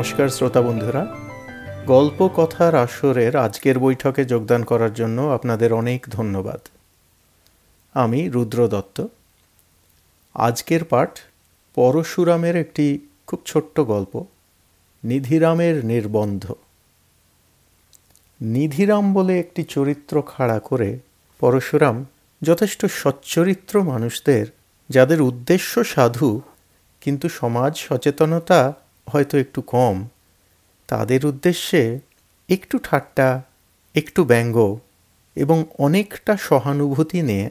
নমস্কার শ্রোতা বন্ধুরা। গল্প কথার আসরের আজকের বৈঠকে যোগদান করার জন্য আপনাদের অনেক ধন্যবাদ। আমি রুদ্র দত্ত। আজকের পাঠ পরশুরামের একটি খুব ছোট্ট গল্প, নিধিরামের নির্বন্ধ। নিধিরাম বলে একটি চরিত্র খাড়া করে পরশুরাম যথেষ্ট সচ্চরিত্র মানুষদের, যাদের উদ্দেশ্য সাধু, কিন্তু সমাজ সচেতনতা হয়তো একটু কম, তাদের উদ্দেশ্যে একটু ঠাট্টা, একটু ব্যঙ্গ এবং অনেকটা সহানুভূতি নিয়ে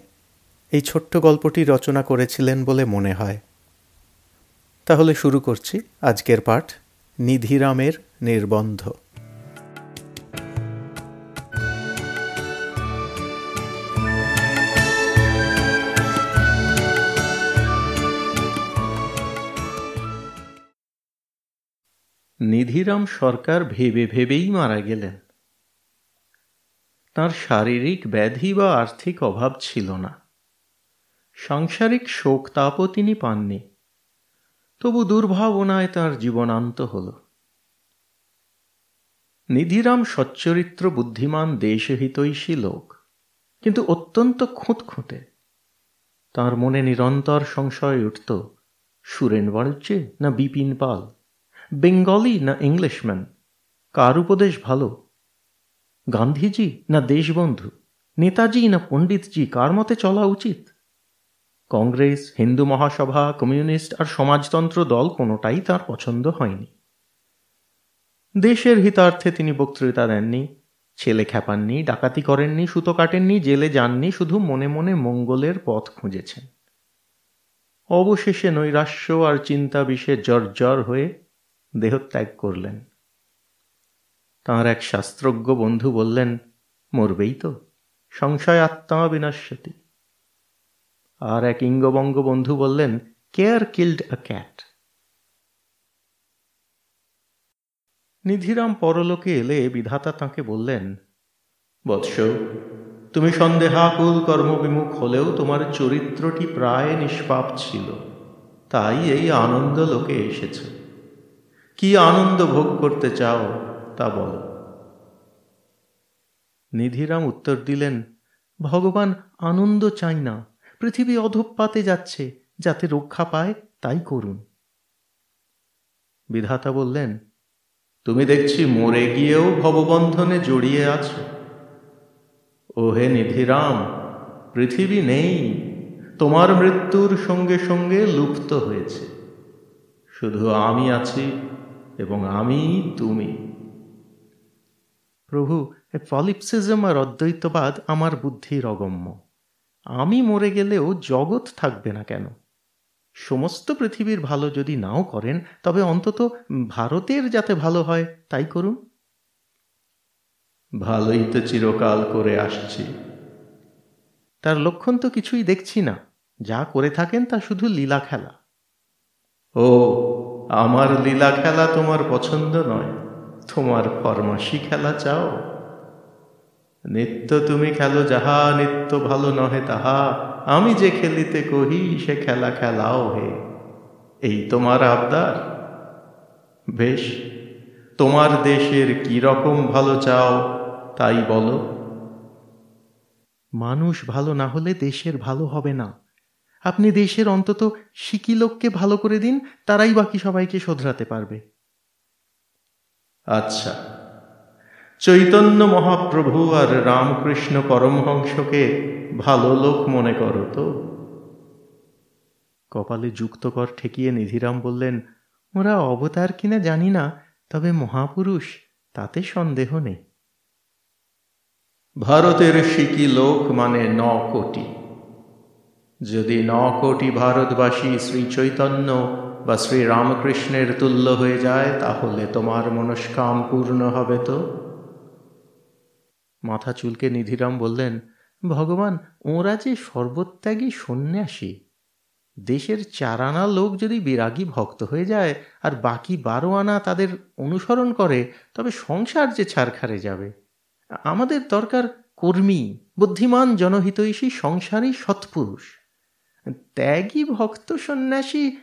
এই ছোট্ট গল্পটি রচনা করেছিলেন বলে মনে হয়। তাহলে শুরু করছি আজকের পাঠ নিধিরামের নির্বন্ধ। নিধিরাম সরকার ভেবে ভেবেই মারা গেলেন। তার শারীরিক ব্যাধি বা আর্থিক অভাব ছিল না। সাংসারিক শোক তাপও তিনি পাননি। তবু দুর্ভাবনায় তার জীবনান্ত হল। নিধিরাম সচ্চরিত্র বুদ্ধিমান দেশহিতৈষী লোক, কিন্তু অত্যন্ত খুঁতখুঁতে। তার মনে নিরন্তর সংশয় উঠত, সুরেন বাড়ছে না বিপিন পাল? বেঙ্গলি না ইংলিশম্যান? কার উপদেশ ভালো? গান্ধীজি না দেশবন্ধু? নেতাজি না পণ্ডিতজি, কার মতে চলা উচিত? কংগ্রেস, হিন্দু মহাসভা, কমিউনিস্ট আর সমাজতন্ত্র দল কোনোটাই তার পছন্দ হয়নি। দেশের হিতার্থে তিনি বক্তৃতা দেননি, ছেলে খেপাননি ডাকাতি করেননি, সুতো কাটেননি, জেলে যাননি, শুধু মনে মনে মঙ্গলের পথ খুঁজেছেন। অবশেষে নৈরাশ্য আর চিন্তা বিষে জর্জর হয়ে দেহত্যাগ করলেন। তাঁর এক শাস্ত্রজ্ঞ বন্ধু বললেন, মরবেই তো, সংশয় আত্মা বিনশ্যতি। আর এক ইঙ্গবঙ্গ বন্ধু বললেন care killed a cat? Nidhiram পরলোকে এলে বিধাতা তাঁকে বললেন, বৎস, তুমি সন্দেহাকুল কর্মবিমুখ হলেও তোমার চরিত্রটি প্রায় নিষ্পাপ ছিল। তাই এই আনন্দ লোকে এসেছে। কি আনন্দ ভোগ করতে চাও তা বল। নিধিরাম উত্তর দিলেন, ভগবান, আনন্দ চাই না। পৃথিবী অধপাতে যাচ্ছে, যাতে রক্ষা পায় তাই করুন। বিধাতা বললেন, তুমি দেখছি মরে গিয়েও ভববন্ধনে জড়িয়ে আছো। ওহে নিধিরাম, পৃথিবী নেই। তোমার মৃত্যুর সঙ্গে সঙ্গে লুপ্ত হয়েছে। শুধু আমি আছি এবং আমি তুমি। প্রভু ফলিপসিজম আর অদ্বৈতবাদ আমার বুদ্ধির অগম্য। আমি মরে গেলেও জগৎ থাকবে না কেন? সমস্ত পৃথিবীর ভালো যদি নাও করেন তবে অন্তত ভারতের যাতে ভালো হয় তাই করুন। ভালোই তো চিরকাল করে আসছি। তার লক্ষণ তো কিছুই দেখছি না। যা করে থাকেন তা শুধু লীলা খেলা। ও আমার লীলা খেলা তোমার পছন্দ নয়, তোমার ফরমাসি খেলা চাও। নিত্য তুমি খেলো যাহা, নিত্য ভালো নহে তাহা, আমি যে খেলিতে কহি, সে খেলা খেলাও হে। এই তোমার আবদার? বেশ, তোমার দেশের কি রকম ভালো চাও, তাই বলো। মানুষ ভালো না হলে দেশের ভালো হবে না। আপনি দেশের অন্তত শিকি লোককে ভালো করে দিন তারাই বাকি সবাইকে শোধরাতে পারবে। আচ্ছা। চৈতন্য মহাপ্রভু আর রামকৃষ্ণ পরমহংসকে ভালো লোক মনে করো তো। কপালে যুক্ত কর ঠেকিয়ে নিধিরাম বললেন ওরা অবতার কিনা জানি না তবে মহাপুরুষ তাতে সন্দেহ নেই। ভারতের শিকি লোক মানে ন কোটি। যদি ন কোটি ভারতবাসী শ্রী চৈতন্য বা শ্রী রামকৃষ্ণের তুল্য হয়ে যায়, তাহলে তোমার মনস্কাম পূর্ণ হবে তো? মাথা চুলকে নিধিরাম বললেন, ভগবান, ওরা যে সর্বত্যাগী সন্ন্যাসী। দেশের চার আনা লোক যদি বিরাগী ভক্ত হয়ে যায় আর বাকি বারো আনা তাদের অনুসরণ করে, তবে সংসার যে ছাড়খারে যাবে। আমাদের দরকার কর্মী, বুদ্ধিমান জনহিতৈষী সংসারী সৎপুরুষ। ত্যাগী ভক্ত সন্ন্যাসী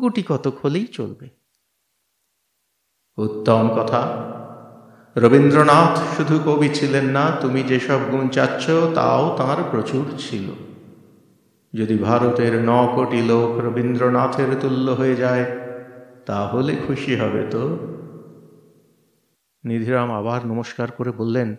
গুটি কতক হলেই চলবে। উত্তম কথা। রবীন্দ্রনাথ শুধু কবি ছিলেন না, তুমি যেসব গুণ চাচ্ছ তাও তাঁর প্রচুর ছিল। যদি ভারতের ন কোটি লোক রবীন্দ্রনাথের তুল্য হয়ে যায়, তাহলে খুশি হবে তো? নিধিরাম আবার নমস্কার করে বললেন,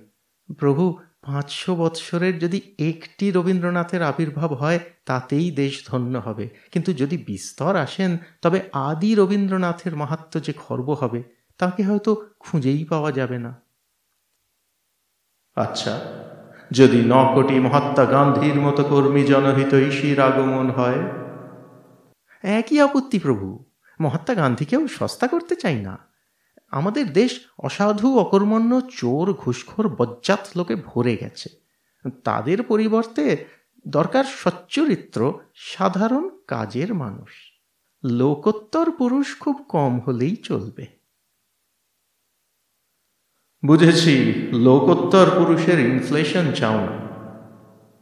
প্রভু পাঁচশো বৎসরের যদি একটি রবীন্দ্রনাথের আবির্ভাব হয় তাতেই দেশ ধন্য হবে। কিন্তু যদি বিস্তর আসেন তবে আদি রবীন্দ্রনাথের মাহাত্ম যে খর্ব হবে তাকে হয়তো খুঁজেই পাওয়া যাবে না। আচ্ছা যদি ন কোটি মহাত্মা গান্ধীর মতো কর্মী জনহিতৈষীর আগমন হয়? একই আপত্তি প্রভু। মহাত্মা গান্ধীকেও সস্তা করতে চাই না। আমাদের দেশ অসাধু, অকর্মণ্য, চোর, ঘুষখোর, বজ্জাত লোকে ভরে গেছে। তাদের পরিবর্তে দরকার সচ্চরিত্র, সাধারণ কাজের মানুষ। লোকোত্তর পুরুষ খুব কম হলেই চলবে। বুঝেছি, লোকোত্তর পুরুষের ইনফ্লেশন চাও না।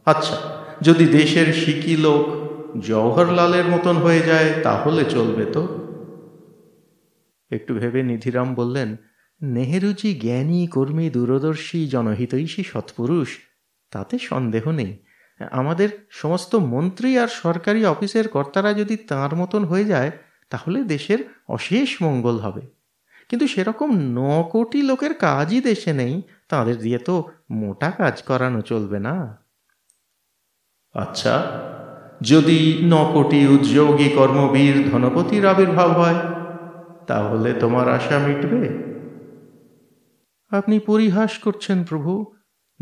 আচ্ছা যদি দেশের শিকি লোক জওহরলালের মতন হয়ে যায়, তাহলে চলবে তো? একটু ভেবে নিধিরাম বললেন, নেহেরুজি জ্ঞানী, কর্মী, দূরদর্শী, জনহিতৈষী, সৎপুরুষ, তাতে সন্দেহ নেই। আমাদের সমস্ত মন্ত্রী আর সরকারি অফিসের কর্তারা যদি তাঁর মতন হয়ে যায়, তাহলে দেশের অশেষ মঙ্গল হবে। কিন্তু সেরকম ন কোটি লোকের কাজই দেশে নেই, তাদের দিয়ে তো মোটা কাজ করানো চলবে না। আচ্ছা যদি ন কোটি উদ্যোগী কর্মবীর ধনপতির আবির্ভাব হয় তাহলে তোমার আশা মিটবে? আপনি পরিহাস করছেন প্রভু।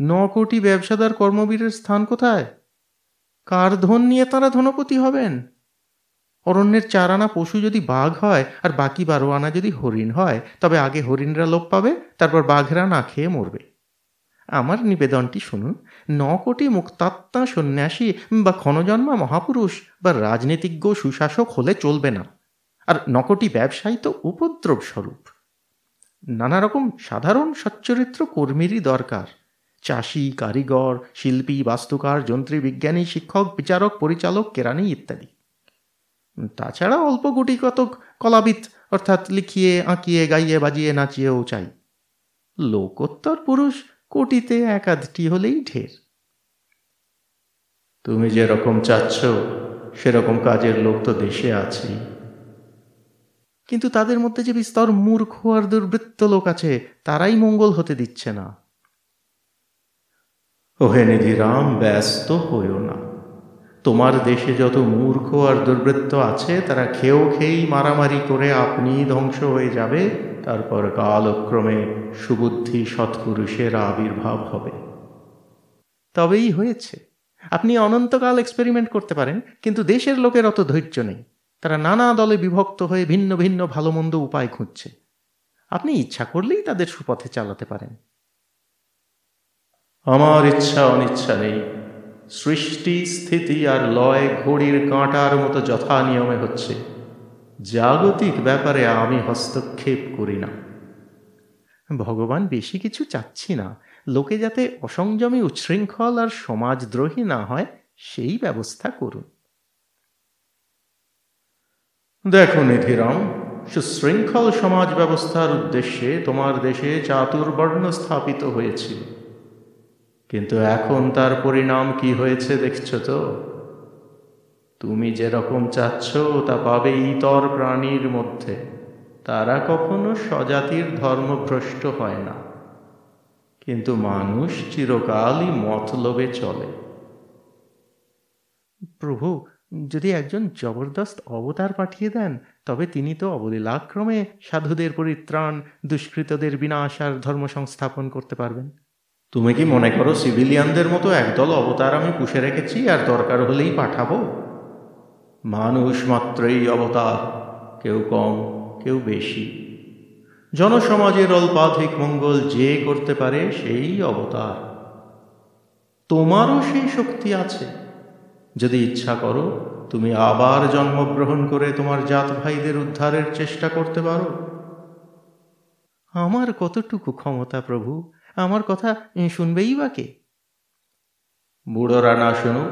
ন কোটি ব্যবসাদার কর্মবীরের স্থান কোথায়? কার ধন নিয়ে তারা ধনপতি হবেন? অরণ্যের চার আনা পশু যদি বাঘ হয়, আর বাকি বারো আনা যদি হরিণ হয়, তবে আগে হরিণরা লোপ পাবে, তারপর বাঘেরা না খেয়ে মরবে। আমার নিবেদনটি শুনুন। ন কোটি মুক্তাত্মা সন্ন্যাসী বা ক্ষণজন্মা মহাপুরুষ বা রাজনীতিজ্ঞ সুশাসক হলে চলবে না। আর নকটি ব্যবসায়ী তো উপদ্রব স্বরূপ। নানা রকম সাধারণ সচ্চরিত্র কর্মীরই দরকার। চাষি, কারিগর, শিল্পী, বাস্তুকার যন্ত্রী বিজ্ঞানী শিক্ষক, বিচারক, পরিচালক কেরানি ইত্যাদি। তাছাড়া অল্প গুটি কতক কলাবিদ অর্থাৎ লিখিয়ে, আঁকিয়ে, গাইয়ে, বাজিয়ে, নাচিয়েও চাই। লোকোত্তর পুরুষ কোটিতে একাধটি হলেই ঢের। তুমি যেরকম চাচ্ছ, সেরকম কাজের লোক তো দেশে আছেই। কিন্তু তাদের মধ্যে যে বিস্তর মূর্খ আর দুর্বৃত্ত লোক আছে, তারাই মঙ্গল হতে দিচ্ছে না। ওহে নিধিরাম ব্যস্ত হইও না। তোমার দেশে যত মূর্খ আর দুর্বৃত্ত আছে, তারা খেয়েও খেয়েই মারামারি করে আপনি ধ্বংস হয়ে যাবে। তারপর কালক্রমে সুবুদ্ধি সৎপুরুষের আবির্ভাব হবে। তবেই হয়েছে। আপনি অনন্তকাল এক্সপেরিমেন্ট করতে পারেন, কিন্তু দেশের লোকের অত ধৈর্য নেই। তারা নানা দলে বিভক্ত হয়ে ভিন্ন ভিন্ন ভালো মন্দ উপায় খুঁজছে। আপনি ইচ্ছা করলেই তাদের সুপথে চালাতে পারেন। আমার ইচ্ছা অনিচ্ছা নেই। সৃষ্টি স্থিতি আর লয় ঘড়ির কাঁটার মতো যথা নিয়মে হচ্ছে। জাগতিক ব্যাপারে আমি হস্তক্ষেপ করি না। ভগবান বেশি কিছু চাচ্ছি না। লোকে যাতে অসংযমী উচ্ছৃঙ্খল আর সমাজদ্রোহী না হয় সেই ব্যবস্থা করুন। দেখো নিধিরাম, সুশৃঙ্খল সমাজ ব্যবস্থার উদ্দেশ্যে তোমার দেশে চাতুর্বর্ণ স্থাপিত হয়েছিল কিন্তু এখন তার পরিণাম কি হয়েছে দেখছ তো? তুমি যেরকম চাচ্ছ, তা পাবে ইতর প্রাণীর মধ্যে। তারা কখনো স্বজাতির ধর্মভ্রষ্ট হয় না। কিন্তু মানুষ চিরকালই মতলবে চলে। প্রভু যদি একজন জবরদস্ত অবতার পাঠিয়ে দেন, তবে তিনি তো অবলীলাক্রমে সাধুদের পরিত্রাণ, দুষ্কৃতদের বিনাশ আর ধর্ম সংস্থাপন করতে পারবেন। তুমি কি মনে করো সিভিলিয়ানদের মতো একদল অবতার আমি পুষে রেখেছি আর দরকার হলেই পাঠাবো? মানুষ মাত্রই অবতার, কেউ কম, কেউ বেশি। জনসমাজের অল্পাধিক মঙ্গল যে করতে পারে সেই অবতার। তোমারও সেই শক্তি আছে। যদি ইচ্ছা করো, তুমি আবার জন্মগ্রহণ করে তোমার জাত ভাইদের উদ্ধারের চেষ্টা করতে পারো। আমার কতটুকু ক্ষমতা প্রভু? আমার কথা শুনবেই বা কে? বুড়োরা না শুনুক,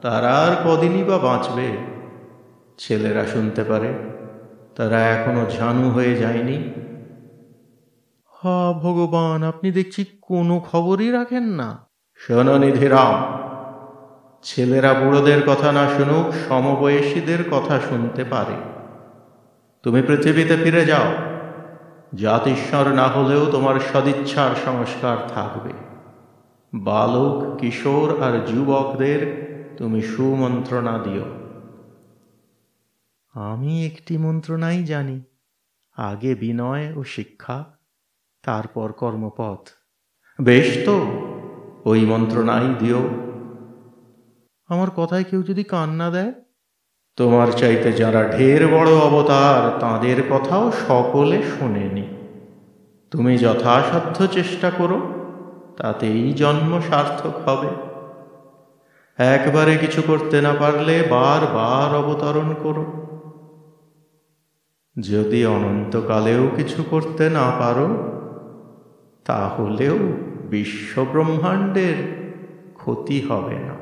তারা আর কদিনই বা বাঁচবে। ছেলেরা শুনতে পারে, তারা এখনও ঝানু হয়ে যায়নি। হা ভগবান, আপনি দেখছি কোনো খবরই রাখেন না। শোনো নিধিরাম ছেলেরা বুড়োদের কথা না শুনুক, সমবয়সীদের কথা শুনতে পারে। তুমি পৃথিবীতে ফিরে যাও। জাতিশ্বর না হলেও তোমার সদিচ্ছার সংস্কার থাকবে। বালক, কিশোর আর যুবকদের তুমি সুমন্ত্রণা দিও। আমি একটি মন্ত্রণাই জানি, আগে বিনয় ও শিক্ষা, তারপর কর্মপথ। বেশ তো, ওই মন্ত্রণাই দিও। আমার কথায় কেউ যদি কান্না দেয়? তোমার চাইতে যারা ঢের বড় অবতার, তাদের কথাও সকলে শোনেনি। তুমি যথাসাধ্য চেষ্টা করো, তাতেই জন্ম সার্থক হবে। একবারে কিছু করতে না পারলে বারবার অবতরণ করো। যদি অনন্তকালেও কিছু করতে না পারো, তাহলেও বিশ্বব্রহ্মাণ্ডের ক্ষতি হবে না।